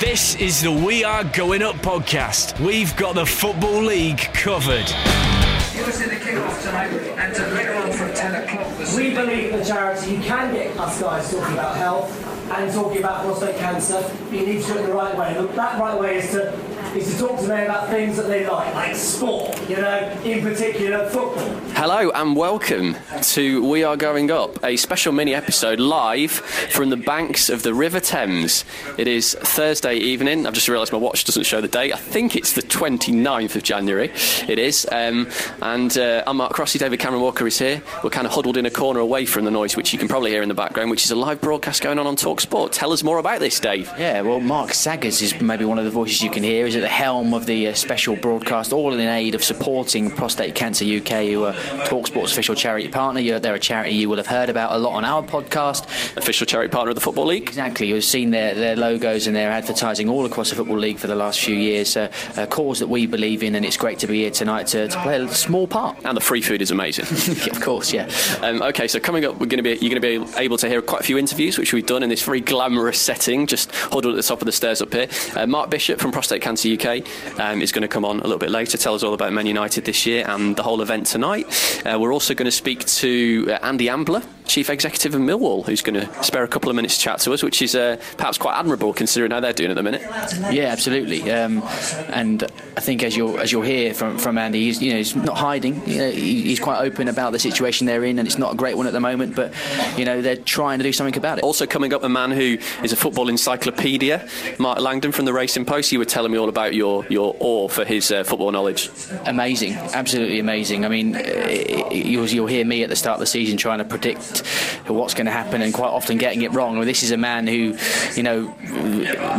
This is the We Are Going Up podcast. We've got the Football League covered. You was in the kick-off tonight, and to later on from 10 o'clock this We believe in the charity you can get us guys talking about health and talking about prostate cancer. You need to do it the right way. Look, that right way is to is to talk to them about things that they like, like sport. You know, in particular football. Hello and welcome to We Are Going Up, a special mini episode live from the banks of the River Thames. It is Thursday evening. I've just realised my watch doesn't show the date. I think it's the 29th of January. It is. Um, and uh, I'm Mark Crossy, David Cameron Walker is here. We're kind of huddled in a corner away from the noise, which you can probably hear in the background, which is a live broadcast going on on Talk Sport. Tell us more about this, Dave. Yeah, well, Mark Saggers is maybe one of the voices you can hear. Is at the helm of the uh, special broadcast, all in aid of supporting Prostate Cancer UK, who are Talksport's official charity partner. You're, they're a charity you will have heard about a lot on our podcast. Official charity partner of the Football League. Exactly, you've seen their, their logos and their advertising all across the Football League for the last few years. Uh, a cause that we believe in, and it's great to be here tonight to, to play a small part. And the free food is amazing. of course, yeah. Um, okay, so coming up, we're going to be you're going to be able to hear quite a few interviews, which we've done in this very glamorous setting, just huddled at the top of the stairs up here. Uh, Mark Bishop from Prostate Cancer UK um, is going to come on a little bit later, tell us all about Men United this year and the whole event tonight. Uh, we're also going to speak to uh, Andy Ambler, Chief Executive of Millwall, who's going to spare a couple of minutes to chat to us, which is uh, perhaps quite admirable considering how they're doing at the minute. Yeah, absolutely. Um, and I think as you'll as you'll hear from, from Andy, he's you know he's not hiding. You know, he's quite open about the situation they're in, and it's not a great one at the moment. But you know they're trying to do something about it. Also coming up, a man who is a football encyclopedia, Mark Langdon from the Racing Post. You were telling me all about your your awe for his uh, football knowledge. Amazing, absolutely amazing. I mean, uh, you'll, you'll hear me at the start of the season trying to predict what's going to happen, and quite often getting it wrong. Well, this is a man who, you know,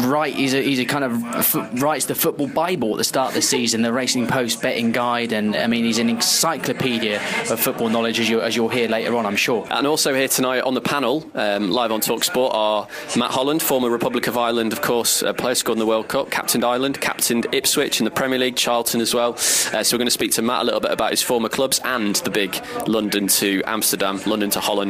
right. He's a he's a kind of writes the football bible at the start of the season, the Racing Post betting guide, and I mean he's an encyclopedia of football knowledge as you as you'll hear later on, I'm sure. And also here tonight on the panel, um, live on Talk Sport, are Matt Holland, former Republic of Ireland, of course, uh, player scored in the World Cup, captained Ireland, captained Ipswich in the Premier League, Charlton as well. Uh, so we're going to speak to Matt a little bit about his former clubs and the big London to Amsterdam, London to Holland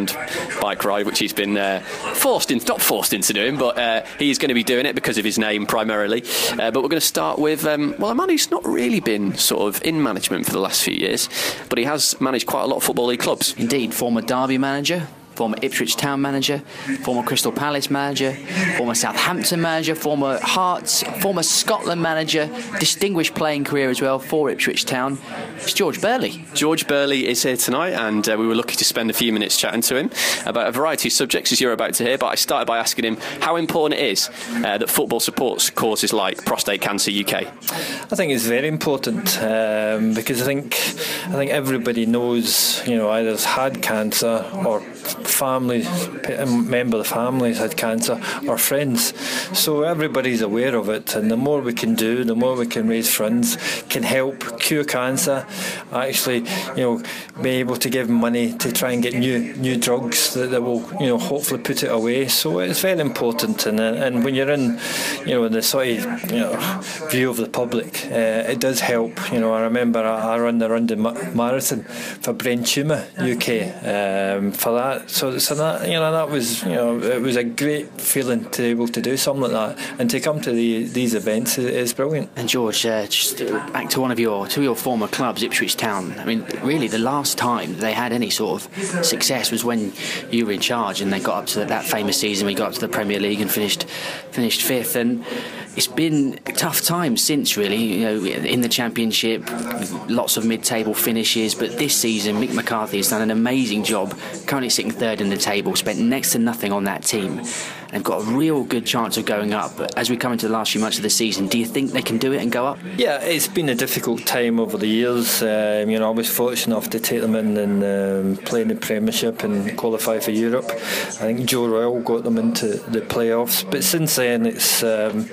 bike ride, which he's been uh, forced in, not forced into doing, but uh, he's going to be doing it because of his name primarily. Uh, but we're going to start with, um, well, a man who's not really been sort of in management for the last few years, but he has managed quite a lot of Football League clubs. Indeed, former Derby manager, former Ipswich Town manager, former Crystal Palace manager, former Southampton manager, former Hearts, former Scotland manager, distinguished playing career as well for Ipswich Town. It's George Burley. George Burley is here tonight, and uh, we were lucky to spend a few minutes chatting to him about a variety of subjects, as you're about to hear. But I started by asking him how important it is uh, that football supports causes like Prostate Cancer UK. I think it's very important um, because I think I think everybody knows, you know, either has had cancer or family member of the family has had cancer or friends. So everybody's aware of it, and the more we can do, the more we can raise funds, can help cure cancer. Actually, you know, be able to give money to try and get new new drugs that, that will, you know, hopefully put it away. So it's very important, and and when you're in, you know, the sort of you know view of the public, uh, it does help. You know, I remember I, I run the London Marathon for Brain Tumour UK um, for that So, so that you know that was you know it was a great feeling to be able to do something like that and to come to the, these events is, is brilliant. And George, uh, just back to one of your to your former clubs, Ipswich Town. I mean, really, the last time they had any sort of success was when you were in charge, and they got up to that famous season. We got up to the Premier League and finished finished fifth, and it's been tough times since really you know in the championship lots of mid-table finishes but this season Mick McCarthy has done an amazing job currently sitting third in the table spent next to nothing on that team They've got a real good chance of going up. As we come into the last few months of the season, do you think they can do it and go up? Yeah, it's been a difficult time over the years. Um, you know, I was fortunate enough to take them in and um, play in the Premiership and qualify for Europe. I think Joe Royle got them into the playoffs. But since then, it's um,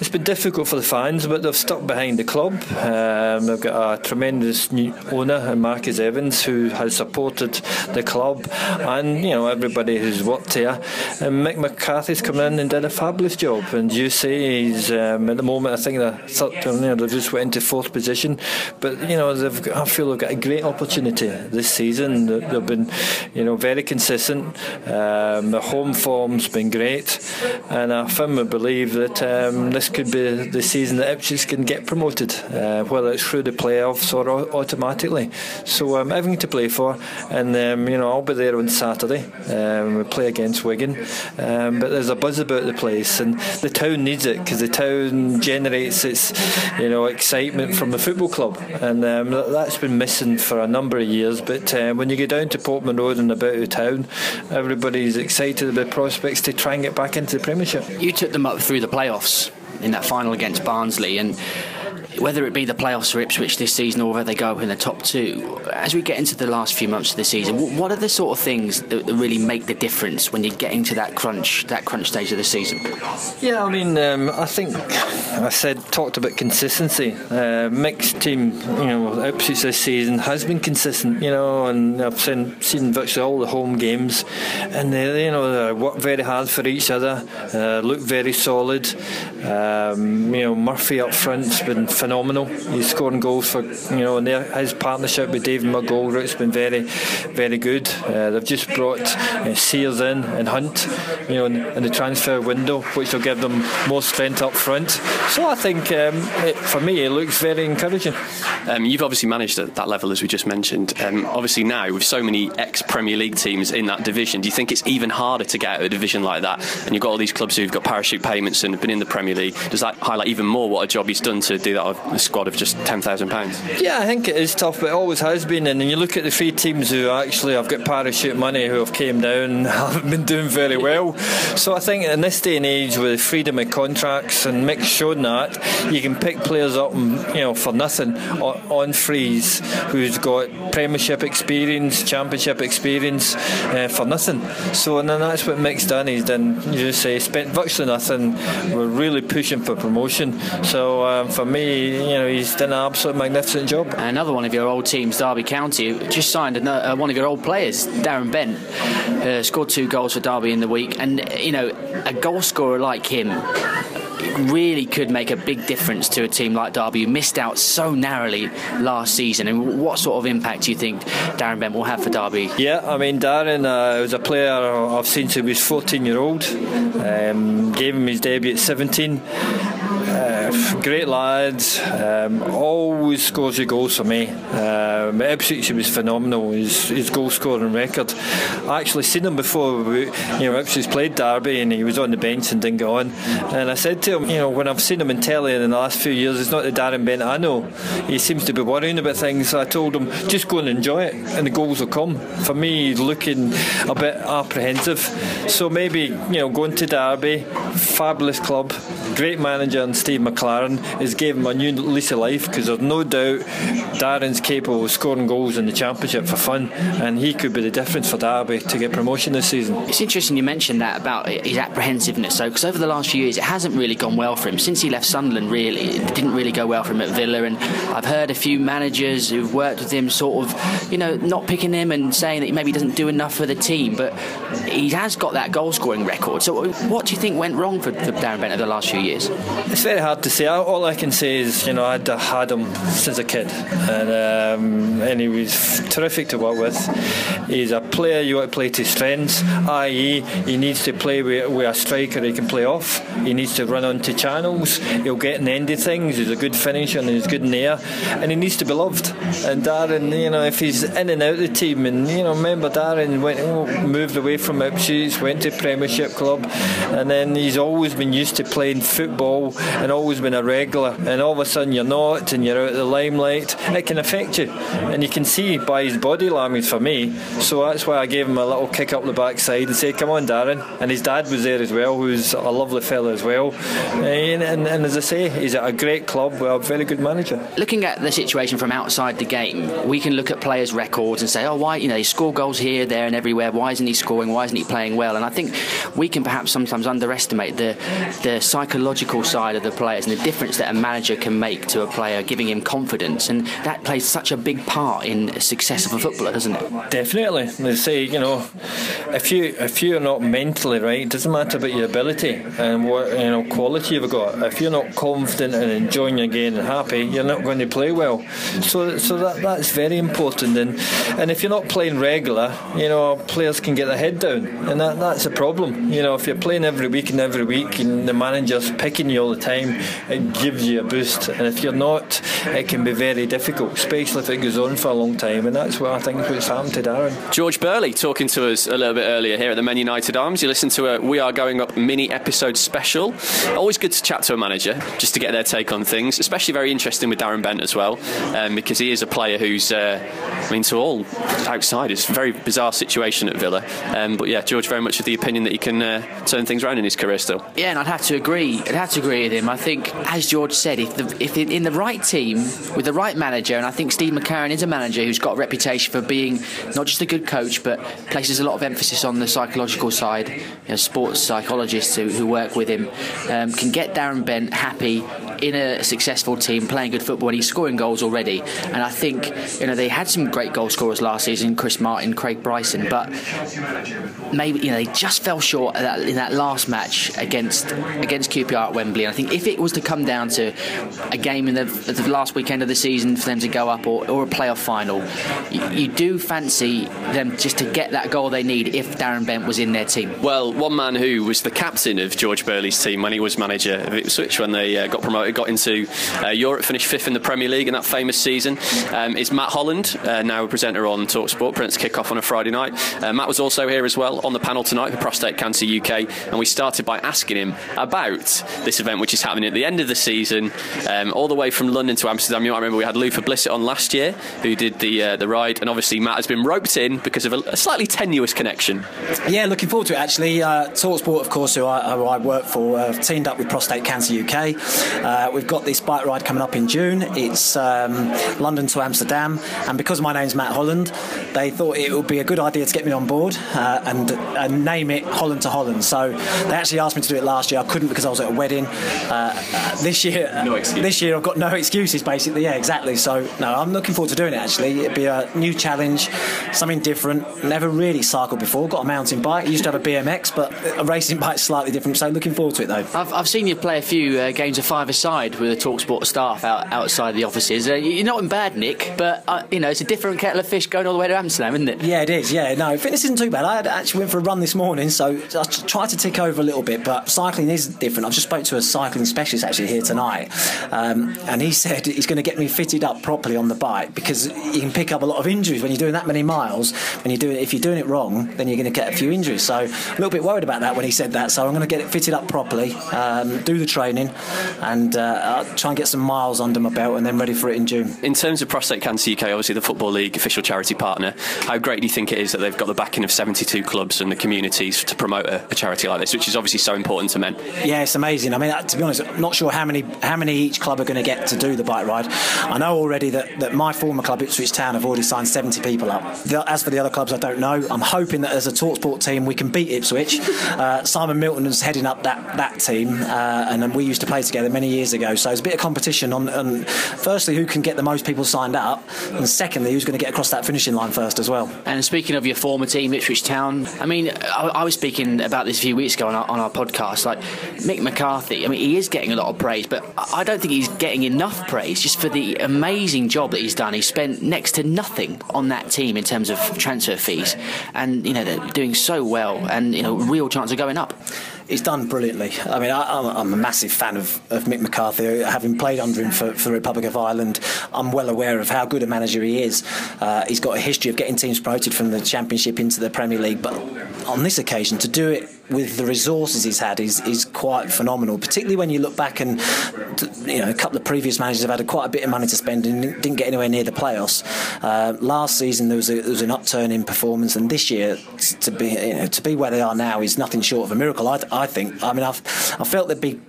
it's been difficult for the fans, but they've stuck behind the club. Um, they've got a tremendous new owner, Marcus Evans, who has supported the club, and you know everybody who's worked here. And Mick McCarthy McCarthy's come in and did a fabulous job. And you say he's um, at the moment. I think they're third, you know, they've just went into fourth position, but you know they've. I feel they've got a great opportunity this season. They've been, you know, very consistent. Um, the home form's been great, and I firmly believe that um, this could be the season that Ipswich can get promoted, uh, whether it's through the playoffs or automatically. So um, everything to play for, and um, you know I'll be there on Saturday. Um, we play against Wigan, um, but there's a buzz about the place, and the town needs it because the town generates its, you know, excitement from the football club, and um, that's been missing for a number of years. But uh, when you go down to Portman Road and about the town, everybody's excited about prospects to try and get back into the Premiership. You took them up through the playoffs in that final against Barnsley, and whether it be the playoffs for Ipswich this season or whether they go up in the top two, as we get into the last few months of the season, what are the sort of things that really make the difference when you're getting to that crunch, that crunch stage of the season? Yeah, I mean, um, I think I said talked about consistency. Uh, mixed team, you know, Ipswich this season has been consistent, you know, and I've seen, seen virtually all the home games, and they, you know, they work very hard for each other, uh, look very solid. Um, you know, Murphy up front's been phenomenal. He's scoring goals for you know, and his partnership with David McGoldrick's been very, very good. Uh, they've just brought uh, Sears in and Hunt, you know, in, in, the transfer window, which will give them more strength up front. So I think um, it, for me, it looks very encouraging. Um, you've obviously managed at that level, as we just mentioned. Um, obviously now with so many ex-Premier League teams in that division, do you think it's even harder to get out of a division like that? And you've got all these clubs who've got parachute payments and have been in the Premier League. Does that highlight even more what a job he's done to do that a squad of just ten thousand pounds? Yeah, I think it is tough, but it always has been. And then you look at the three teams who actually have got parachute money who have came down, and haven't been doing very well. So I think in this day and age, with freedom of contracts and Mick's shown that, you can pick players up, and, you know, for nothing on freeze who's got Premiership experience, Championship experience uh, for nothing. So and then that's what Mick's done. He's done, you just say, spent virtually nothing. We're really pushing for promotion. So um, for me, you know, he's done an absolute magnificent job. Another one of your old teams, Derby County, just signed another, uh, one of your old players, Darren Bent, uh, scored two goals for Derby in the week, and you know, a goal scorer like him really could make a big difference to a team like Derby who missed out so narrowly last season. And what sort of impact do you think Darren Bent will have for Derby? Yeah, I mean, Darren uh, was a player I've seen since he was 14 year old. Um, gave him his debut at 17 great lads. Um, always scores the goals for me. Um, Ipswich was phenomenal. His, his goal scoring record. I actually seen him before. We, you know, Ipswich played Derby and he was on the bench and didn't go on. And I said to him, you know, when I've seen him in telly in the last few years, it's not the Darren Bent I know. He seems to be worrying about things. So I told him just go and enjoy it, and the goals will come. For me, looking a bit apprehensive. So maybe you know, going to Derby, fabulous club, great manager, and Steve McClaren has given him a new lease of life because there's no doubt Darren's capable of scoring goals in the Championship for fun, and he could be the difference for Derby to get promotion this season. It's interesting you mentioned that about his apprehensiveness, so because over the last few years it hasn't really gone well for him since he left Sunderland. Really, it didn't really go well for him at Villa, and I've heard a few managers who've worked with him sort of, you know, not picking him and saying that he maybe doesn't do enough for the team, but he has got that goal scoring record. So, what do you think went wrong for, for Darren Bent over the last few years? It's very hard to say. All I can say is, you know, I'd had him since a kid, and um, and he was terrific to work with. He's a player you want to play to strengths, i.e., he needs to play with, with a striker he can play off. He needs to run onto channels. He'll get the end of things. He's a good finisher and he's good in the air, and he needs to be loved. And Darren, you know, if he's in and out of the team, and you know, remember Darren went moved away from Ipswich, went to Premiership club, and then he's always been used to playing football and always been a regular. And all of a sudden you're not, and you're out of the limelight. It can affect you, and you can see by his body language for me. So that's why I gave him a little kick up the backside and said, "Come on, Darren." And his dad was there as well, who's a lovely fella as well. And, and, and as I say, he's at a great club with a very good manager. Looking at the situation from outside the game, we can look at players' records and say, "Oh, why? You know, he score goals here, there, and everywhere. Why isn't he scoring? Why isn't he playing well?" And I think we can perhaps sometimes underestimate the the psychological side of the players and the difference that a manager can make to a player, giving him confidence, and that plays such a big part in the success of a footballer, doesn't it? Definitely. They say, you know, if you if you're not mentally right, it doesn't matter about your ability and what you know quality you've got. If you're not confident and enjoying your game and happy, you're not going to play well. So so that that's very important. And and if you're not playing regular, you know, players can get their head down, and that that's a problem. You know, if you're playing every week and every week, and the manager's picking you all the time, it gives you a boost. And if you're not, it can be very difficult, especially if it goes on for a long time. And that's what I think what's happened to Darren. George Burley talking to us a little bit earlier here at the Men United Arms. You listen to a We Are Going Up mini episode special. Always good to chat to a manager just to get their take on things, especially very interesting with Darren Bent as well, um, because he is a player who's, uh, I mean, to all outsiders, very bizarre situation at Villa. Um, but yeah, George very much of the opinion that he can uh, turn things around in his career still. Yeah, and I'd have to agree. I'd have to agree with him. I think, as George said, if the, if in the right team with the right manager, and I think Steve McClaren is a manager who's got a reputation for being not just a good coach, but places a lot of emphasis on the psychological side. You know, sports psychologists who, who work with him um, can get Darren Bent happy in a successful team, playing good football, and he's scoring goals already. And I think you know they had some great goal scorers last season: Chris Martin, Craig Bryson, but maybe you know they just fell short in that last match against against QPR at Wembley. And I think if it was to come down to a game in the, the last weekend of the season for them to go up or, or a playoff final, you, you do fancy them just to get that goal they need if Darren Bent was in their team. Well, one man who was the captain of George Burley's team when he was manager of Ipswich when they uh, got promoted, got into uh, Europe, finished fifth in the Premier League in that famous season, um, is Matt Holland, uh, now a presenter on Talksport. Prince kick off on a Friday night. Uh, Matt was also here as well on the panel tonight for Prostate Cancer UK, and we started by asking him about this event, which is happening at the end of the season, um, all the way from London to Amsterdam. You might remember we had Luther Blissett on last year, who did the uh, the ride, and obviously Matt has been roped in because of a, a slightly tenuous connection. Yeah, looking forward to it actually. Uh, Talksport, of course, who I, who I work for, uh, teamed up with Prostate Cancer UK. Uh, we've got this bike ride coming up in June. It's um, London to Amsterdam, and because my name's Matt Holland, they thought it would be a good idea to get me on board uh, and, and name it Holland to Holland. So they actually asked me to do it last year. I couldn't because I was at a wedding. Uh, this year, no excuse. this year I've got no excuses basically. Yeah, exactly. So no, I'm looking forward to doing it. Actually, it'd be a new challenge, something different. Never really cycled before. Got a mountain bike. I used to have a BMX, but a racing bike's slightly different. So looking forward to it though. I've, I've seen you play a few uh, games of five-a-side with the Talksport staff out, outside the offices. Uh, you're not in bad nick, but uh, you know it's a different kettle of fish going all the way to Amsterdam, isn't it? Yeah, it is. Yeah, no, fitness isn't too bad. I actually went for a run this morning, so I tried to tick over a little bit, but cycling is different. I've just spoke to a cycling specialist actually here tonight, um, and he said he's going to get me fitted up properly on the bike because you can pick up a lot of injuries when you're doing that many miles. When you do it, if you're doing it wrong, then you're going to get a few injuries. So a little bit worried about that when he said that. So I'm going to get it fitted up properly, um, do the training, and uh, try and get some miles under my belt, and then ready for it in June. In terms of Prostate Cancer UK, obviously the Football League official charity partner, how great do you think it is that they've got the backing of 72 clubs and the communities to promote a, a charity like this, which is obviously so important to men? Yeah, it's amazing. I mean, to be honest, I'm not sure how many how many each club are going to get to do the bike ride. I know already that, that my former club, Ipswich Town, have already signed 70 people up. As for the other clubs, I don't know. I'm hoping that as a Talksport team, we can beat Ipswich. Uh, Simon Milton is heading up that that team, uh, and we used to play together many years years ago. So it's a bit of competition on, on firstly who can get the most people signed up, and secondly who's going to get across that finishing line first as well. And speaking of your former team, Ipswich Town, I mean, I, I was speaking about this a few weeks ago on our, on our podcast. Like Mick McCarthy, I mean, he is getting a lot of praise, but I don't think he's getting enough praise just for the amazing job that he's done. He spent next to nothing on that team in terms of transfer fees, and you know they're doing so well, and you know real chance of going up he's done brilliantly. I mean, I, am a massive fan of, of Mick McCarthy. Having played under him for, for, the Republic of Ireland, I'm well aware of how good a manager he is. Uh, he's got a history of getting teams promoted from the Championship into the Premier League, but on this occasion, to do it with the resources he's had is, is quite phenomenal. Particularly when you look back and you know a couple of previous managers have had quite a bit of money to spend and didn't get anywhere near the playoffs. Uh, last season there was, a, there was an upturn in performance, and this year to be you know, to be where they are now is nothing short of a miracle. I, I think. I mean, I've I felt there'd be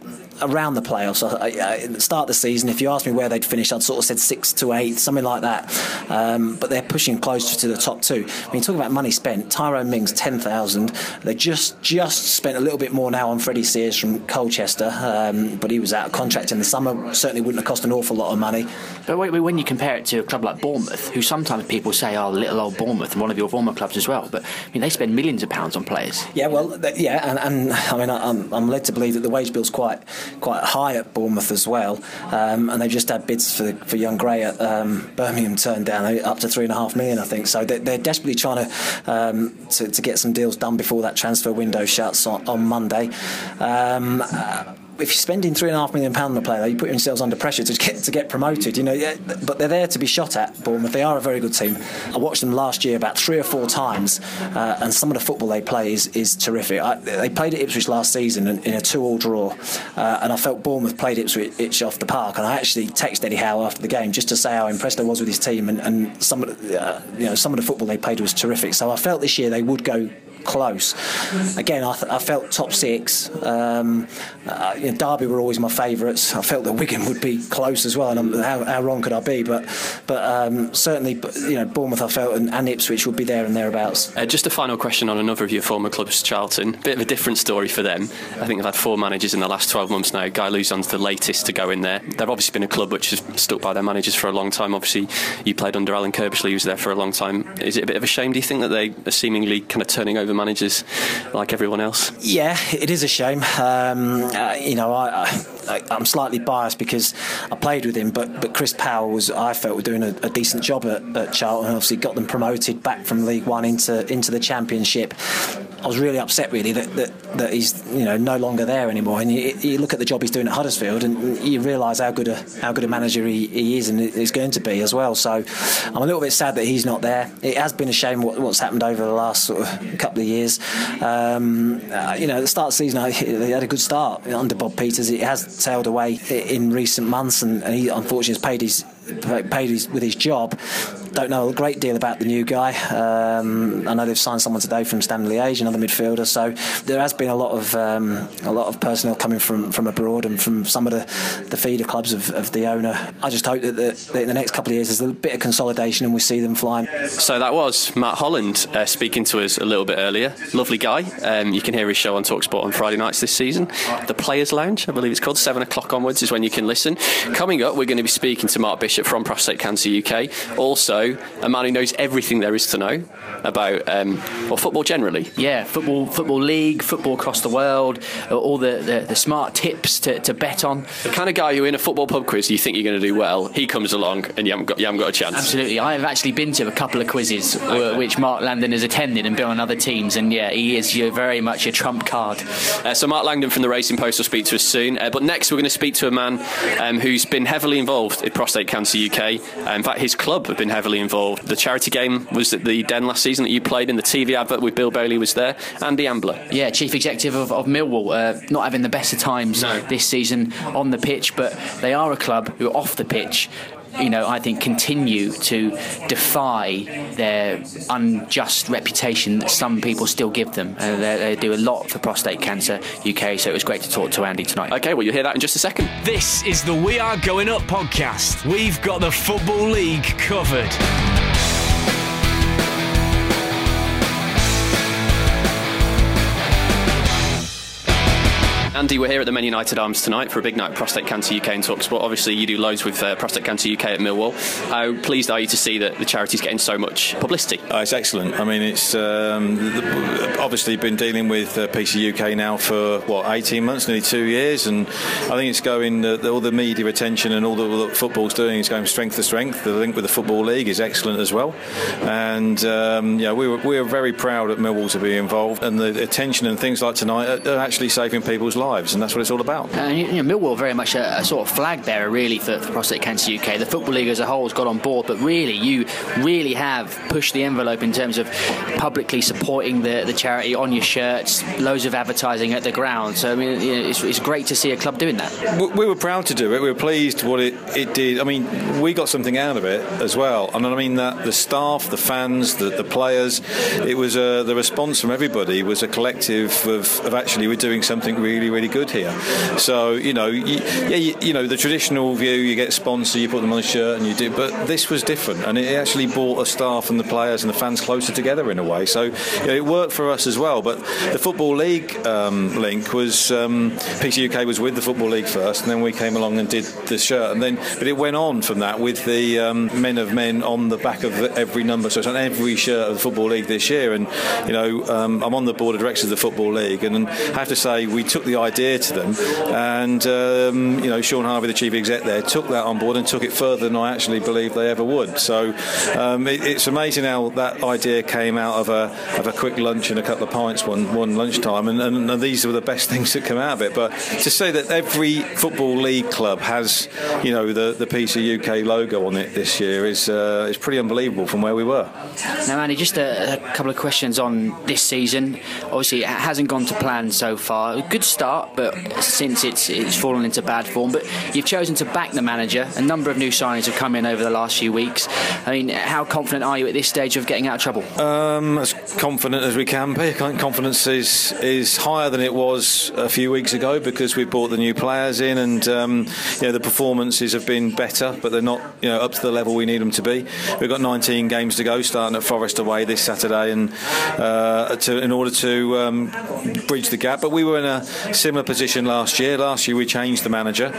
around the playoffs. Start the season, if you asked me where they'd finish, I'd sort of said six to eight, something like that. Um, but they're pushing closer to the top two. I mean, talk about money spent, Tyrone Mings ten thousand. They just just spent a little bit more now on Freddie Sears from Colchester, um, but he was out of contract in the summer. Certainly wouldn't have cost an awful lot of money. But wait, when you compare it to a club like Bournemouth, who sometimes people say, are "Oh, little old Bournemouth," one of your former clubs as well, but I mean, they spend millions of pounds on players. Yeah, well, yeah, and, and I mean, I'm, I'm led to believe that the wage bill's quite quite high at Bournemouth as well, um, and they've just had bids for for young Gray at um, Birmingham turned down up to three and a half million, I think. So they're, they're desperately trying to, um, to, to get some deals done before that transfer window shuts on, on Monday. Um, uh, if you're spending three and a half million pound on a player, you put yourselves under pressure to get to get promoted. You know, yeah, but they're there to be shot at. Bournemouth, they are a very good team. I watched them last year about three or four times, uh, and some of the football they play is, is terrific. I, they played at Ipswich last season in, in a two-all draw, uh, and I felt Bournemouth played Ipswich off the park. And I actually texted Eddie Howe after the game just to say how impressed I was with his team, and, and some of the, uh, you know some of the football they played was terrific. So I felt this year they would go close. Again, I, th- I felt top six. Um, uh, you know, Derby were always my favourites. I felt that Wigan would be close as well, and how, how, wrong could I be? But but um, certainly, you know, Bournemouth I felt and, and Ipswich would be there and thereabouts. Uh, just a final question on another of your former clubs, Charlton. A bit of a different story for them. I think they've had four managers in the last 12 months now. Guy Luzon's the latest to go in there. They've obviously been a club which has stuck by their managers for a long time. Obviously, you played under Alan Curbishley, who was there for a long time. Is it a bit of a shame, do you think, that they are seemingly kind of turning over managers like everyone else? Yeah, it is a shame. Um, uh, you know, I, I, am slightly biased because I played with him, but but Chris Powell was, I felt, were doing a, a decent job at, at Charlton. Obviously, got them promoted back from League One into into the Championship. I was really upset, really, that, that, that he's you know no longer there anymore. And you, you look at the job he's doing at Huddersfield, and you realise how good a how good a manager he, he is and is going to be as well. So I'm a little bit sad that he's not there. It has been a shame what, what's happened over the last sort of couple of years. Um, uh, you know, at the start of the season, they had a good start under Bob Peeters. It has tailed away in recent months, and, and he unfortunately has paid his paid his, with his job. Don't know a great deal about the new guy. Um, I know they've signed someone today from Standard Liège, another midfielder. So there has been a lot of um, a lot of personnel coming from, from abroad and from some of the, the feeder clubs of, of the owner. I just hope that, the, that, in the next couple of years there's a bit of consolidation and we see them flying. So that was Matt Holland uh, speaking to us a little bit earlier. Lovely guy. Um, you can hear his show on Talksport on Friday nights this season. The Players Lounge, I believe it's called. Seven o'clock onwards is when you can listen. Coming up, we're going to be speaking to Mark Bishop from Prostate Cancer UK. Also, a man who knows everything there is to know about um, well, football generally. Yeah, football, football league, football across the world, uh, all the, the, the smart tips to, to, bet on. The kind of guy who in a football pub quiz you think you're going to do well, he comes along and you haven't got you haven't got a chance. Absolutely, I have actually been to a couple of quizzes okay. which Mark Langdon has attended and been on other teams, and yeah, he is very much a trump card. Uh, so Mark Langdon from the Racing Post will speak to us soon. Uh, but next we're going to speak to a man um, who's been heavily involved in Prostate Cancer UK. Uh, in fact, his club have been heavily involved. The charity game was at the Den last season that you played in. The TV advert with Bill Bailey was there. Andy Ambler. Yeah, chief executive of, of Millwall. Uh, not having the best of times no. this season on the pitch, but they are a club who, are off the pitch, you know, I think continue to defy their unjust reputation that some people still give them. Uh, they, they, do a lot for prostate cancer UK, so it was great to talk to Andy tonight. Okay, well, you'll hear that in just a second. This is the We Are Going Up podcast. We've got the Football League covered. Andy, we're here at the Men United Arms tonight for a big night Prostate Cancer UK and Talksport. Obviously, you do loads with uh, Prostate Cancer UK at Millwall. How pleased are you to see that the charity's getting so much publicity? Uh, it's excellent. I mean, it's um, obviously been dealing with uh, now for what 18 months, nearly two years, and I think it's going uh, all the media attention and all the, football's doing is going strength to strength. The link with the football league is excellent as well, and um, yeah, we were we were very proud at Millwall to be involved, and the attention and things like tonight are, actually saving people's lives, and that's what it's all about. And you know, Millwall very much a, a, sort of flag bearer really for, for Prostate Cancer UK. The football league as a whole has got on board, but really you really have pushed the envelope in terms of publicly supporting the, the charity on your shirts, loads of advertising at the ground. So I mean, you know, it's, it's great to see a club doing that. We were proud to do it. We were pleased what it, it did. I mean, we got something out of it as well. And I mean that the staff, the fans, the, the players, it was a, the response from everybody was a collective of, of actually we're doing something really, really good here. So you know, you, yeah, you, you, know the traditional view, you get sponsor, you put them on a shirt, and you do. But this was different, and it actually brought the staff and the players and the fans closer together in a way. So you know, it worked for us as well. But the football league um, link was um, was with the football league first, and then we came along and did the shirt, and then but it went on from that with the um, men of men on the back of every number. So it's on every shirt of the football league this year, and you know um, I'm on the board of directors of the football league, and I have to say we took the idea to them, and um, you know Shaun Harvey, the chief exec there, took that on board and took it further than I actually believed they ever would. So um, it, it's amazing how that idea came out of a of a quick lunch and a couple of pints one one lunchtime, and, and, and these were the best things that come out of it. But to say that every football league club has, you know, the the PC UK logo on it this year is uh, is pretty unbelievable from where we were. Now, Andy, just a, a couple of questions on this season. Obviously, it hasn't gone to plan so far. Good start, but since it's it's fallen into bad form. But you've chosen to back the manager. A number of new signings have come in over the last few weeks. I mean, how confident are you at this stage of getting out of trouble? Um, as confident as we can be. Confidence is is higher than it was a few weeks ago because we brought the new players in, and um, you know the performances have been better, but they're not you know up to the level we need them to be. We've got 19 games to go, starting at Forest away this Saturday, and uh, to, in order to um, bridge the gap. But we were in a similar position last year. Last year we changed the manager,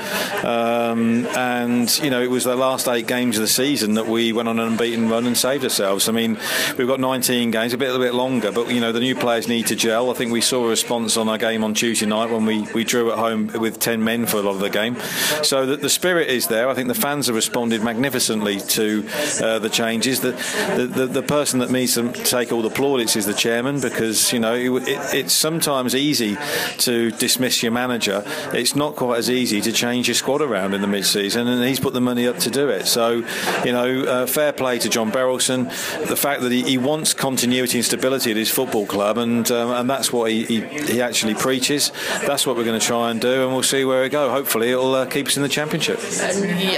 um, and you know it was the last eight games of the season that we went on an unbeaten run and saved ourselves. I mean, we've got 19 games, a bit a bit longer, but you know the new players need to gel. I think we saw a response on our game on Tuesday night when we, we drew at home with 10 men for a lot of the game. So the, the spirit is there. I think the fans have responded magnificently to uh, the changes. The, the, the, person that needs to take all the plaudits is the chairman because you know it, it, it's sometimes easy to dismiss your manager. It's not quite as easy to change your squad around in the mid-season, and he's put the money up to do it. So you know, uh, fair play to John Berylson. The fact that he, he, wants continuity and stability at his football club, and um, and that's what he, he, he, actually preaches. That's what we're going to try and do, and we'll see where we go. Hopefully, it'll uh, keep us in the championship.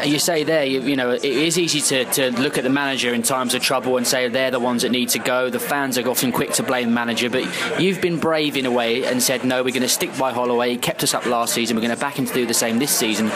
you say there, you, you, know, it is easy to, to look at the manager in times of trouble and say they're the ones that need to go. The fans are often quick to blame the manager, but you've been brave in a way and said no, we're going to stick by Holloway. He kept us up last season. We're going to back him to do the same this season.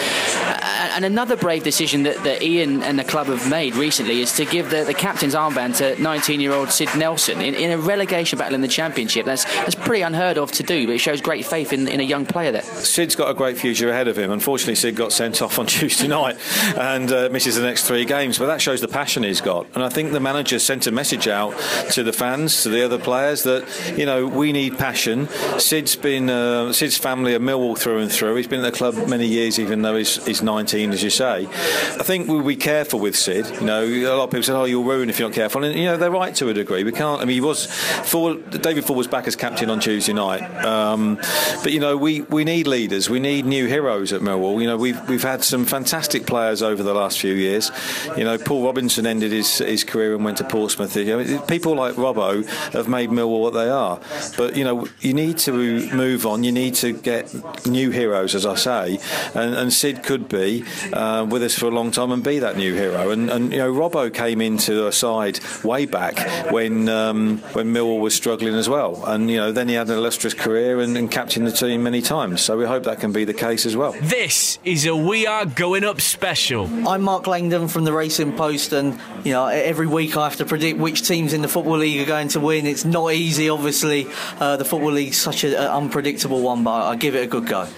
And another brave decision that, that Ian and the club have made recently is to give the, the captain's armband to 19-year-old Sid Nelson in, in a relegation battle in the Championship. That's that's pretty unheard of to do, but it shows great faith in, in a young player there. Sid's got a great future ahead of him. Unfortunately, Sid got sent off on Tuesday night and uh, misses the next three games, but that shows the passion he's got. And I think the manager sent a message out to the fans, to the other players, that you know we need passion. Sid's been uh, Sid's family are Millwall through and through. He's been at the club many years, even though he's, he's 19, as you say. I think we'll be careful with Sid. You know, a lot of people said, "Oh, you'll ruin if you're not careful," and you know they're right to a degree. We can't. I mean, he was Forde, David Forde was back as captain on Tuesday night, um, but you know we, we need leaders. We need new heroes at Millwall. You know, we've we've had some fantastic players over the last few years. You know, Paul Robinson ended his his career and went to Portsmouth. You know, people like Robbo have made Millwall what they are. But you know, you need to move on. You need to get new heroes, as I say, and, and Sid could be uh, with us for a long time and be that new hero. And, and you know, Robbo came into a side way back when um, when Millwall was struggling as well, and you know, then he had an illustrious career and, and captained the team many times. So we hope that can be the case as well. This is a We Are Going Up special. I'm Mark Langdon from the Racing Post, and you know every week I have to predict which teams in the Football League are going to win. It's not easy, obviously. Uh, the Football League's such an unpredictable one, but I give it a good go.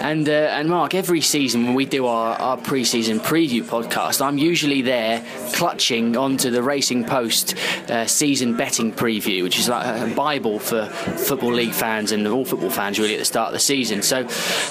And uh, and Mark, every season when we do our, our pre-season preview podcast, I'm usually there clutching onto the Racing Post uh, season betting preview, which is like a bible for Football League fans and all football fans really at the start of the season. So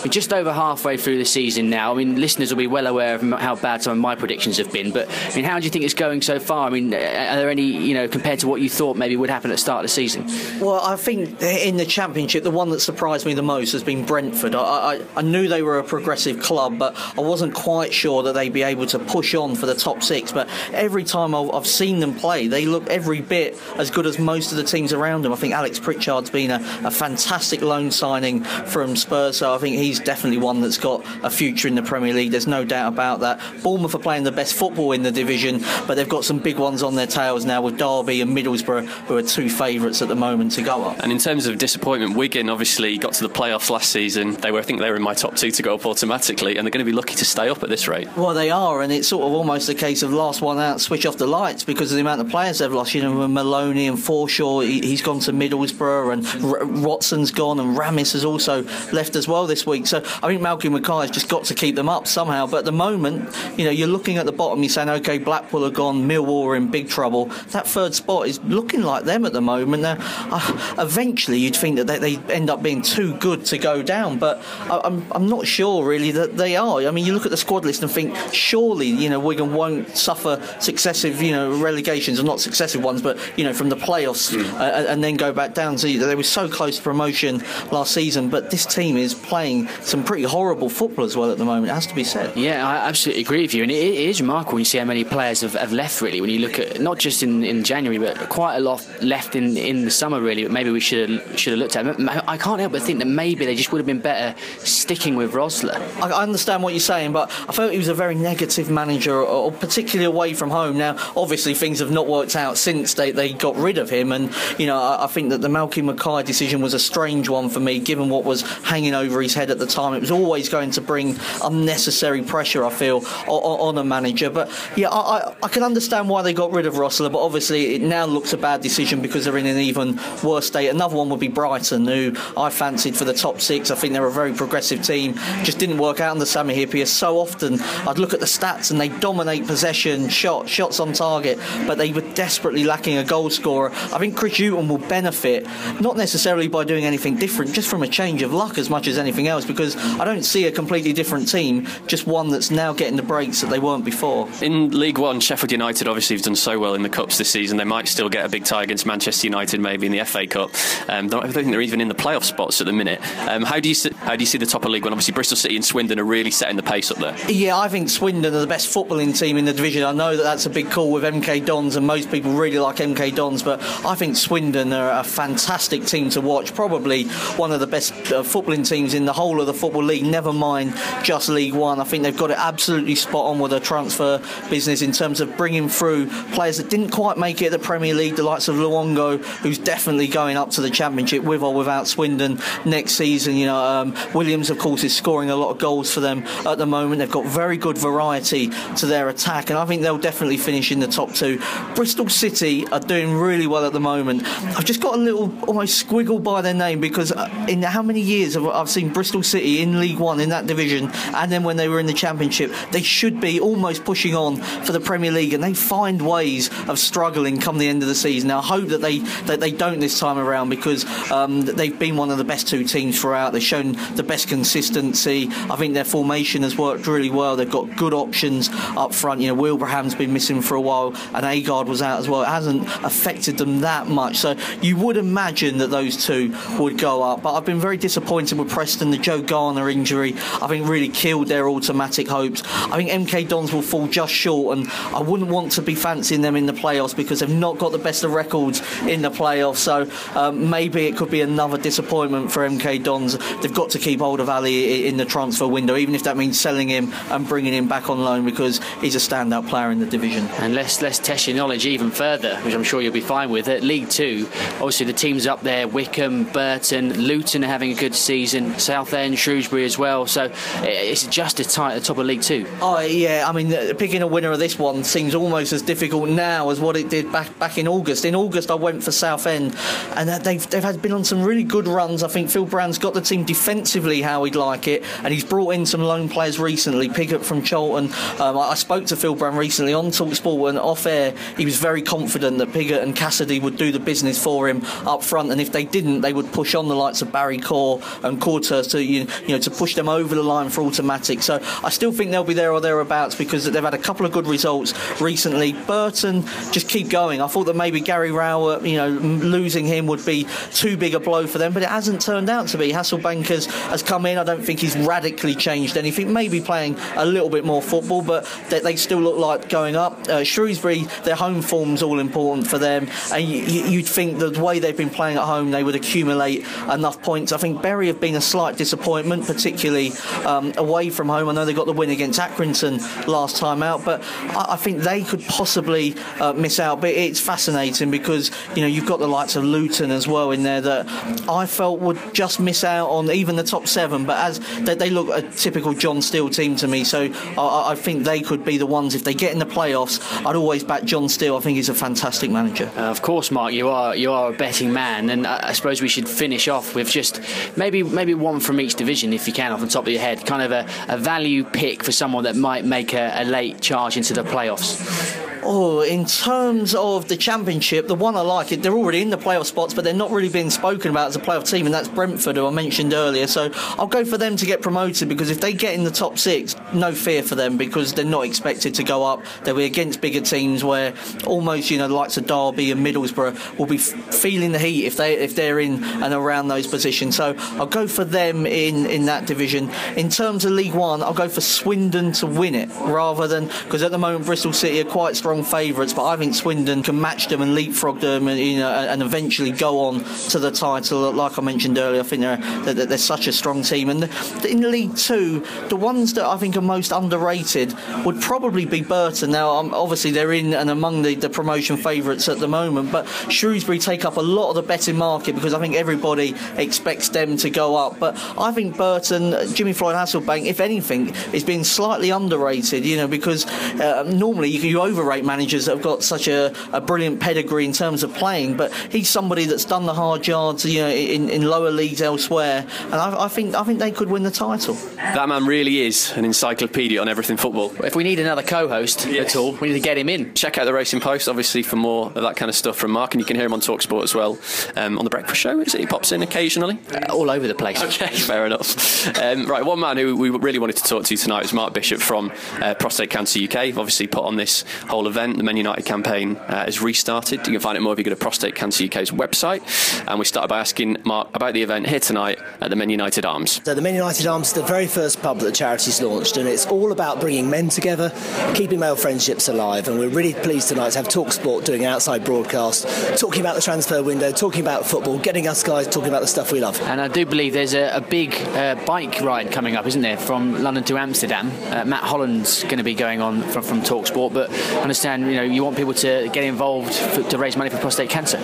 we're just over halfway through the season now. I mean, listeners will be well aware of how bad some of my predictions have been. But I mean, how do you think it's going so far? I mean, are there any you know compared to what you thought maybe would happen at the start of the season? Well, I think in the Championship, the one that surprised me the most has been Brentford. I, I, I knew they were a progressive club, but I wasn't quite sure that they'd be able to push on for the top six. But every time I've seen them play, they look every bit as good as most of the teams around them. I think Alex Pritchard's been a, a fantastic loan signing from Spurs, so I think he's definitely one that's got a future in the Premier League. There's no doubt about that. Bournemouth are playing the best football in the division, but they've got some big ones on their tails now with Derby and Middlesbrough, who are two favourites at the moment to go up. And in terms of disappointment, Wigan obviously got to the playoffs last season. They were, I think, they were in my top two to go up automatically, and they're going to be lucky to stay up at this rate. Well, they are, and it's sort of almost a case of last one out, switch off the lights because of the amount of players they've lost. You know, Maloney and Forshaw, he, has gone to Middlesbrough, and R- Watson's gone, and Ramis has also left as well this week. So I think Malcolm Mackay has just got to keep them up somehow. But at the moment, you know, you're looking at the bottom, you're saying, okay, Blackpool are gone, Millwall are in big trouble. That third spot is looking like them at the moment. Now, uh, eventually, you'd think that they, end up being too good to go down, but I, I'm, I'm not sure really that they are. I mean, you look at the squad list and think, surely, you know, Wigan won't suffer successive, you know, relegations, or not successive ones, but, you know, from the playoffs mm. uh, and then go back down. So they were so close to promotion last season, but this team is playing some pretty horrible football as well at the moment, it has to be said. Yeah, I absolutely agree with you. And it is remarkable when you see how many players have, have left, really, when you look at not just in, in January, but quite a lot left in, in the summer, really, but maybe we should have, should have looked at. I can't help but think that maybe they just would have been better sticking with Rosler. I understand what you're saying, but I felt he was a very negative manager, or particularly away from home. Now, obviously, things have not worked out since they, they got rid of him, and you know, I, I think that the Malky Mackay decision was a strange one for me, given what was hanging over his head at the time. It was always going to bring unnecessary pressure, I feel, on, on a manager. But yeah, I, I, can understand why they got rid of Rosler, but obviously it now looks a bad decision because they're in an even worse state. Another one would be Brighton, who I fancied for the top six. I think they're a very progressive team. Just didn't work out under Sami Hyypiä. So often I'd look at the stats and they dominate possession, shot, shots on target, but they were desperately lacking a goal scorer. I think Chris Hughton will benefit, not necessarily by doing anything different, just from a change of luck as much as anything else, because I don't see a completely different team, just one that's now getting the breaks that they weren't before. In League One, Sheffield United obviously have done so well in the Cups this season. They might still get a big tie against Manchester United, maybe in the FA Cup. Um, I don't think they're even in the playoff spots at the minute. Um, how do you see, how do you see the top of League One? Obviously, Bristol City and Swindon are really setting the pace up there. Yeah, I think Swindon are the best footballing team in the division. I know that that's a big call with MK Dons, and most people really like MK Dons, but I think Swindon are a fantastic team to watch. Probably one of the best uh, footballing teams in the whole of the Football League, never mind just League One. I think they've got it absolutely spot on with their transfer business in terms of bringing through players that didn't quite make it the Premier League, the likes of Luongo, who's definitely going up to the Championship with or without Swindon next season. You know, um, Williams, of course, is scoring a lot of goals for them at the moment. They've got very good variety to their attack, and I think they'll definitely finish in the top two. Bristol City are doing really well at the moment. I've just got a little almost squiggle by their name because uh, in how many years have I've seen Bristol City in League One in that division, and then when they were in the Championship, they should be almost pushing on for the Premier League, and they find ways of struggling come the end of the season. Now, I hope that they that they don't this time around because um, they've been one of the best two teams throughout. They've shown the best consistency. I think their formation has worked really well. They've got good options up front. You know, Wilbraham's been missing for a while, and Agard was out as well. It hasn't affected them that much. So you would imagine that those two would go up. But I've been very disappointed with Preston. The Joe Garner injury, I think, really killed their automatic hopes. I think MK Dons will fall just short, and I wouldn't want to be fancying them in the playoffs because they've not got the best of records in the playoffs. So um, maybe it could be another disappointment for MK Dons. They've got to keep hold of Alli in the transfer window, even if that means selling signing him and bringing him back on loan because he's a standout player in the division. And let's let's test your knowledge even further, which I'm sure you'll be fine with. At League Two, obviously the teams up there: Wycombe, Burton, Luton are having a good season, Southend, Shrewsbury as well. So it's just as tight at the top of League Two. Oh yeah, I mean uh, picking a winner of this one seems almost as difficult now as what it did back back in August. In August, I went for Southend, and uh, they've they've had been on some really good runs. I think Phil Brown's got the team defensively how he'd like it, and he's brought in some loan players recently. Pigott from Charlton. Um, I, spoke to Phil Brown recently on Talksport, and off air, he was very confident that Pigott and Cassidy would do the business for him up front, and if they didn't, they would push on the likes of Barry Corr and Courter to you, you know to push them over the line for automatic. So I still think they'll be there or thereabouts because they've had a couple of good results recently. Burton just keep going. I thought that maybe Gary Rowett, you know, losing him would be too big a blow for them, but it hasn't turned out to be. Hasselbaink has, has come in. I don't think he's radically changed anything. Maybe playing a little bit more football, but they, they still look like going up. Uh, Shrewsbury, their home form's all important for them, and you, would think the way they've been playing at home, they would accumulate enough points. I think Bury have been a slight disappointment, particularly um, away from home. I know they got the win against Accrington last time out, but I, I think they could possibly uh, miss out. But it's fascinating because you know you've got the likes of Luton as well in there that I felt would just miss out on even the top seven. But as they, they look a typical John Still team to me, so I, I, think they could be the ones if they get in the playoffs. I'd always back John Steele. I think he's a fantastic manager. Uh, of course, Mark, you are you are a betting man, and I, I suppose we should finish off with just maybe maybe one from each division if you can off the top of your head, kind of a, a value pick for someone that might make a, a late charge into the playoffs. Oh, in terms of the championship, the one I like it. They're already in the playoff spots, but they're not really being spoken about as a playoff team, and that's Brentford, who I mentioned earlier. So I'll go for them to get promoted because if they get in the top six, no fear for them because they're not expected to go up. They'll be against bigger teams where almost you know the likes of Derby and Middlesbrough will be feeling the heat if they if they're in and around those positions. So I'll go for them in in that division. In terms of League One, I'll go for Swindon to win it rather than because at the moment Bristol City are quite strong strong favourites, but I think Swindon can match them and leapfrog them, and you know, and eventually go on to the title. Like I mentioned earlier, I think they're they're, they're such a strong team. And in League Two, the ones that I think are most underrated would probably be Burton. Now, um, obviously, they're in and among the, the promotion favourites at the moment, but Shrewsbury take up a lot of the betting market because I think everybody expects them to go up. But I think Burton, Jimmy Floyd Hasselbaink, if anything, is being slightly underrated. You know, because uh, normally you, you overrate managers that have got such a, a brilliant pedigree in terms of playing, but he's somebody that's done the hard yards, you know, in, in lower leagues elsewhere, and I, I, think I think they could win the title. That man really is an encyclopedia on everything football. If we need another co-host yes. at all, we need to get him in. Check out the Racing Post, obviously, for more of that kind of stuff from Mark, and you can hear him on Talksport as well um, on the Breakfast Show. Is it? He pops in occasionally. Uh, all over the place. Okay, fair enough. Um, right, one man who we really wanted to talk to tonight is Mark Bishop from uh, Prostate Cancer UK. Obviously, put on this whole event, the Men United campaign uh, has restarted. You can find out more if you go to Prostate Cancer UK's website. And we started by asking Mark about the event here tonight at the Men United Arms. So, the Men United Arms is the very first pub that the charity's launched, and it's all about bringing men together, keeping male friendships alive. And we're really pleased tonight to have Talksport doing an outside broadcast, talking about the transfer window, talking about football, getting us guys talking about the stuff we love. And I do believe there's a, a big uh, bike ride coming up, isn't there, from London to Amsterdam? Uh, Matt Holland's going to be going on from, from Talksport, but I understand you know you want people to get involved for, to raise money for prostate cancer.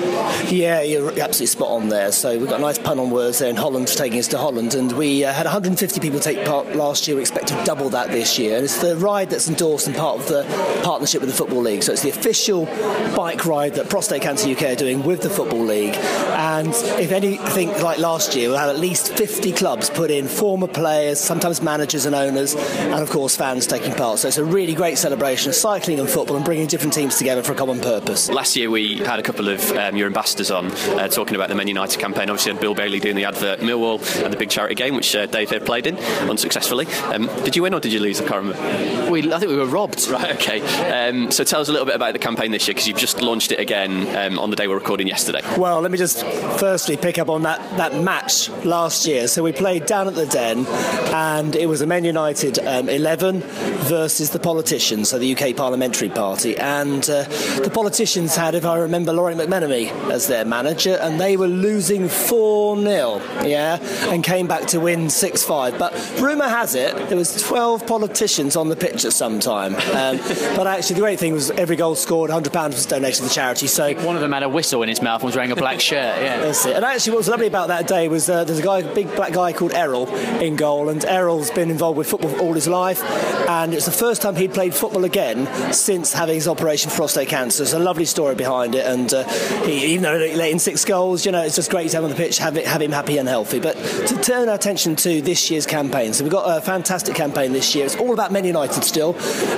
Yeah, you're absolutely spot on there. So we've got a nice pun on words there, and Holland's taking us to Holland, and we uh, had 150 people take part last year. We expect to double that this year, and it's the ride that's endorsed and part of the partnership with the Football League. So it's the official bike ride that Prostate Cancer UK are doing with the Football League. And if anything like last year, we'll have at least 50 clubs put in former players, sometimes managers and owners, and of course fans taking part. So it's a really great celebration of cycling and football and bringing different teams together for a common purpose. Last year we had a couple of um, your ambassadors on uh, talking about the Men United campaign. Obviously, had Bill Bailey doing the advert Millwall and the big charity game, which uh, Dave here played in unsuccessfully. Um, did you win or did you lose? I can't remember. We, I think we were robbed. Right. Okay. Um, so tell us a little bit about the campaign this year because you've just launched it again um, on the day we're recording yesterday. Well, let me just firstly pick up on that that match last year. So we played down at the Den, and it was a Men United um, 11 versus the politicians, so the UK Parliamentary Party party, and uh, the politicians had, if I remember, Lawrie McMenemy as their manager, and they were losing 4 0, yeah, and came back to win 6 5. But rumour has it there was 12 politicians on the pitch at some time. Um, but actually, the great thing was every goal scored, £100 was donated to the charity. So one of them had a whistle in his mouth and was wearing a black shirt. Yeah, that's it. And actually, what was lovely about that day was uh, there's a guy, a big black guy called Errol in goal, and Errol's been involved with football all his life, and it's the first time he'd played football again since having his operation for prostate cancer. It's a lovely story behind it, and uh, he, even though he let in six goals, you know, it's just great to have him on the pitch, have, it, have him happy and healthy. But to turn our attention to this year's campaign, so we've got a fantastic campaign this year. It's all about Men United still,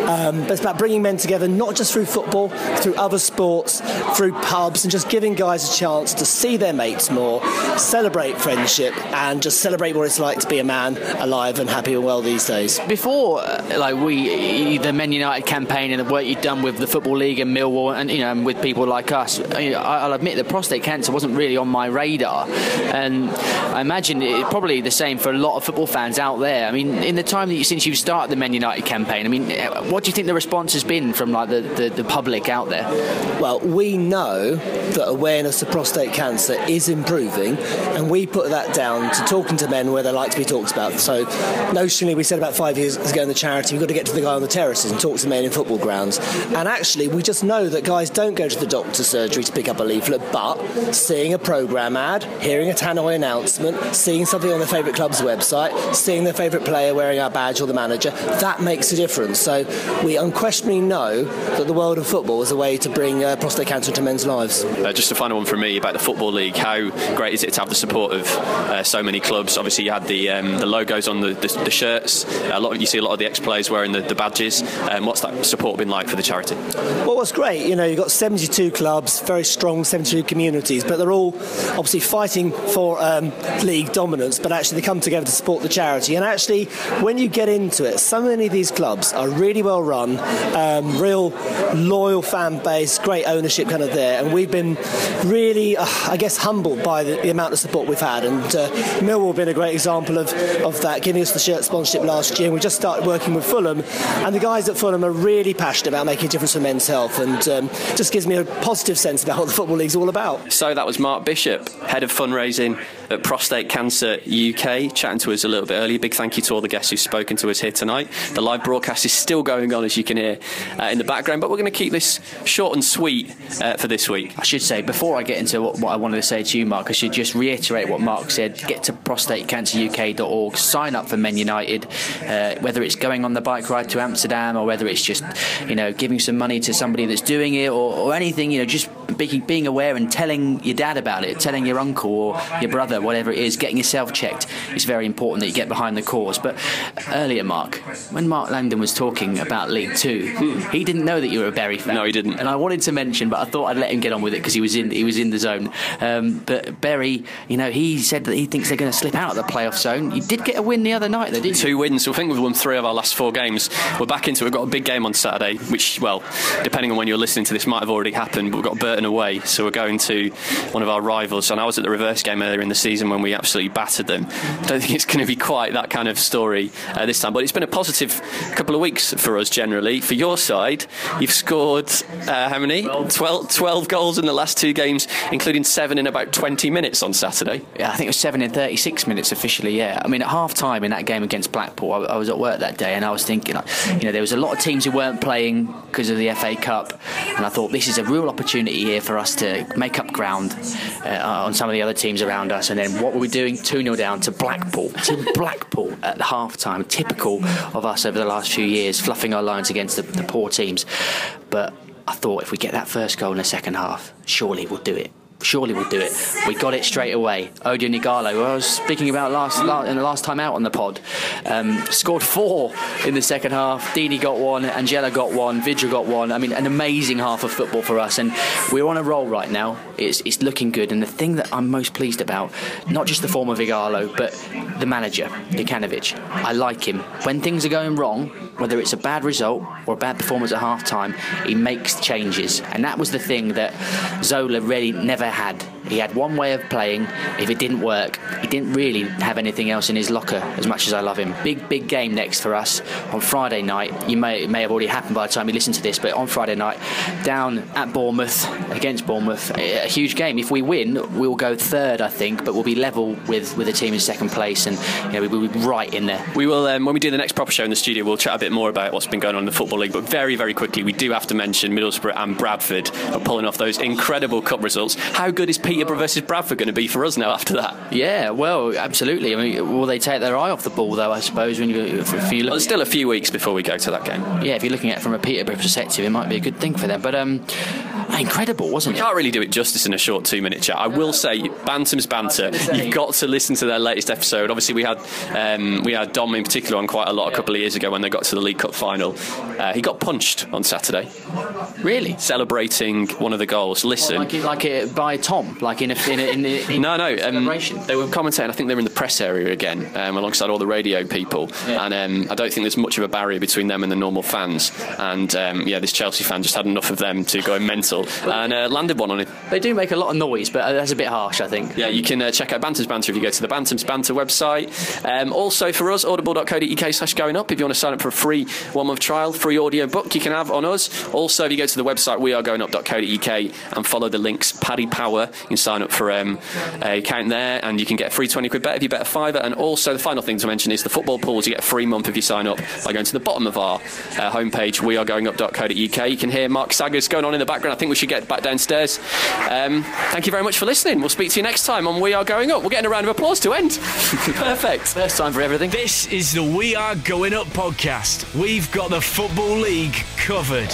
um, but it's about bringing men together, not just through football, through other sports, through pubs, and just giving guys a chance to see their mates more, celebrate friendship, and just celebrate what it's like to be a man alive and happy and well these days. Before, uh, like we, the Men United campaign and the work you've done with the Football League and Millwall, and you know, with people like us, I'll admit that prostate cancer wasn't really on my radar, and I imagine it's probably the same for a lot of football fans out there. I mean, in the time that you, since you've started the Men United campaign, I mean, eh, what do you think the response has been from like the, the, the public out there? Well, we know that awareness of prostate cancer is improving, and we put that down to talking to men where they like to be talked about. So, notionally, we said about five years ago in the charity, we've got to get to the guy on the terraces and talk to men in football grounds. And actually, we just know that guys don't go to the doctor's surgery to pick up a leaflet, but seeing a programme ad, hearing a tannoy announcement, seeing something on their favourite club's website, seeing their favourite player wearing our badge or the manager, that makes a difference. So, we unquestionably know that the world of football is a way to bring uh, prostate cancer into men's lives. Uh, just a final one from me about the Football League. How great is it to have the support of uh, so many clubs? Obviously, you had the um, the logos on the, the, the shirts. A lot of, you see a lot of the ex players wearing the, the badges. Um, what's that support been like for the charity? Well, what's great, you know, you've got 72 clubs, very strong 72 communities, but they're all obviously fighting for um, league dominance, but actually they come together to support the charity. And actually, when you get into it, so many of these clubs are really well run, um, real loyal fan base, great ownership kind of there, and we've been really, uh, I guess, humbled by the, the, amount of support we've had. And uh, Millwall have been a great example of, of that, giving us the shirt sponsorship last year. And we just started working with Fulham, and the guys at Fulham are really passionate about making a difference for men's health, and um, just gives me a positive sense about what the Football League's all about. So that was Mark Bishop, head of fundraising at Prostate Cancer UK, chatting to us a little bit earlier. Big thank you to all the guests who've spoken to us here tonight. The live broadcast is still going on, as you can hear uh, in the background, but we're going to keep this short and sweet uh, for this week. I should say, before I get into what, what, I wanted to say to you, Mark, I should just reiterate what Mark said. Get to prostatecanceruk.org, sign up for Men United, uh, whether it's going on the bike ride to Amsterdam or whether it's just, you know, giving some money to somebody that's doing it or, or anything, you know, just being, being aware and telling your dad about it, telling your uncle or your brother, whatever it is, getting yourself checked is very important that you get behind the cause. But earlier, Mark, when Mark Langdon was talking about League Two, he didn't know that you were a Bury fan. No, he didn't. And I wanted to mention, but I thought I'd let him get on with it because he was in he was in the zone. Um, but Bury, you know, he said that he thinks they're going to slip out of the playoff zone. You did get a win the other night, though, didn't Two you? wins. So I think we've won three of our last four games. We're back into it. We've got a big game on Saturday, which, well, depending on when you're listening to this, might have already happened. But we've got Burton away, so we're going to one of our rivals. And I was at the reverse game earlier in the season when we absolutely battered them. I don't think it's going to be quite that kind of story uh, this time. But it's been a positive couple of weeks for us generally. For your side, you've scored uh, how many? 12, 12 goals in the last two games, including seven in about 20 minutes on Saturday. Yeah, I think it was seven in 36 minutes officially. Yeah, I mean at half time in that game against Blackpool, I, I, was at work that day and I was thinking, you know, there was a lot of teams who weren't playing because of the FA Cup, and I thought this is a real opportunity here for us to make up ground uh, on some of the other teams around us. And then what were we doing? 2 0 down to Blackpool. To Blackpool at half time. Typical of us over the last few years, fluffing our lines against the, the poor teams. But I thought if we get that first goal in the second half, surely we'll do it surely we'll do it. We got it straight away. Odion Ighalo, who I was speaking about last, last in the last time out on the pod, um, scored four in the second half. Deeney got one, Angella got one, Vydra got one. I mean, an amazing half of football for us, and we're on a roll right now. It's, it's looking good, and the thing that I'm most pleased about, not just the form of but the manager, Jokanovic. I like him. When things are going wrong, whether it's a bad result or a bad performance at half time, he makes changes. And that was the thing that Zola really never had He had one way of playing. If it didn't work, he didn't really have anything else in his locker. As much as I love him, big big game next for us on Friday night. You may it may have already happened by the time you listen to this, but on Friday night, down at Bournemouth against Bournemouth, a huge game. If we win, we'll go third, I think, but we'll be level with with the team in second place, and you know we'll be right in there. We will um, when we do the next proper show in the studio. We'll chat a bit more about what's been going on in the football league, but very very quickly, we do have to mention Middlesbrough and Bradford are pulling off those incredible cup results. How good is Peterborough versus Bradford going to be for us now after that? Yeah, well, absolutely. I mean, will they take their eye off the ball though? I suppose when you if you look, Well, still a few weeks before we go to that game. yeah, if you're looking at it from a Peterborough perspective, it might be a good thing for them. But um, incredible, wasn't We it? can't really do it justice in a short two minute chat. I will say, Bantam's banter. You've got to listen to their latest episode. Obviously, we had um, we had Dom in particular on quite a lot a couple of years ago when they got to the League Cup final. Uh, he got punched on Saturday. Really? Celebrating one of the goals. Listen. Like it, like it by Tom, like in a in a, in, a, in no, no. Um, they were commentating. I think they're in the press area again, um, alongside all the radio people. And um, I don't think there's much of a barrier between them and the normal fans. And um, yeah, this Chelsea fan just had enough of them to go mental and uh, landed one on him. They do make a lot of noise, but that's a bit harsh, I think. Yeah, you can uh, check out Bantam's Banter if you go to the Bantam's Banter website. Um, also for us, audible.co.uk slash going up. If you want to sign up for a free one month trial, free audio book you can have on us. Also, if you go to the website wearegoingup.co.uk and follow the links Paddy Power, can sign up for um, a account there and you can get a free 20 quid bet if you bet a fiver. And also, the final thing to mention is the football pools. You get a free month if you sign up by going to the bottom of our uh, homepage, wearegoingup.co.uk. You can hear Mark Saggers going on in the background. I think we should get back downstairs. Um, thank you very much for listening. We'll speak to you next time on We Are Going Up. We're getting a round of applause to end. Perfect. First time for everything. This is the We Are Going Up podcast. We've got the Football League covered.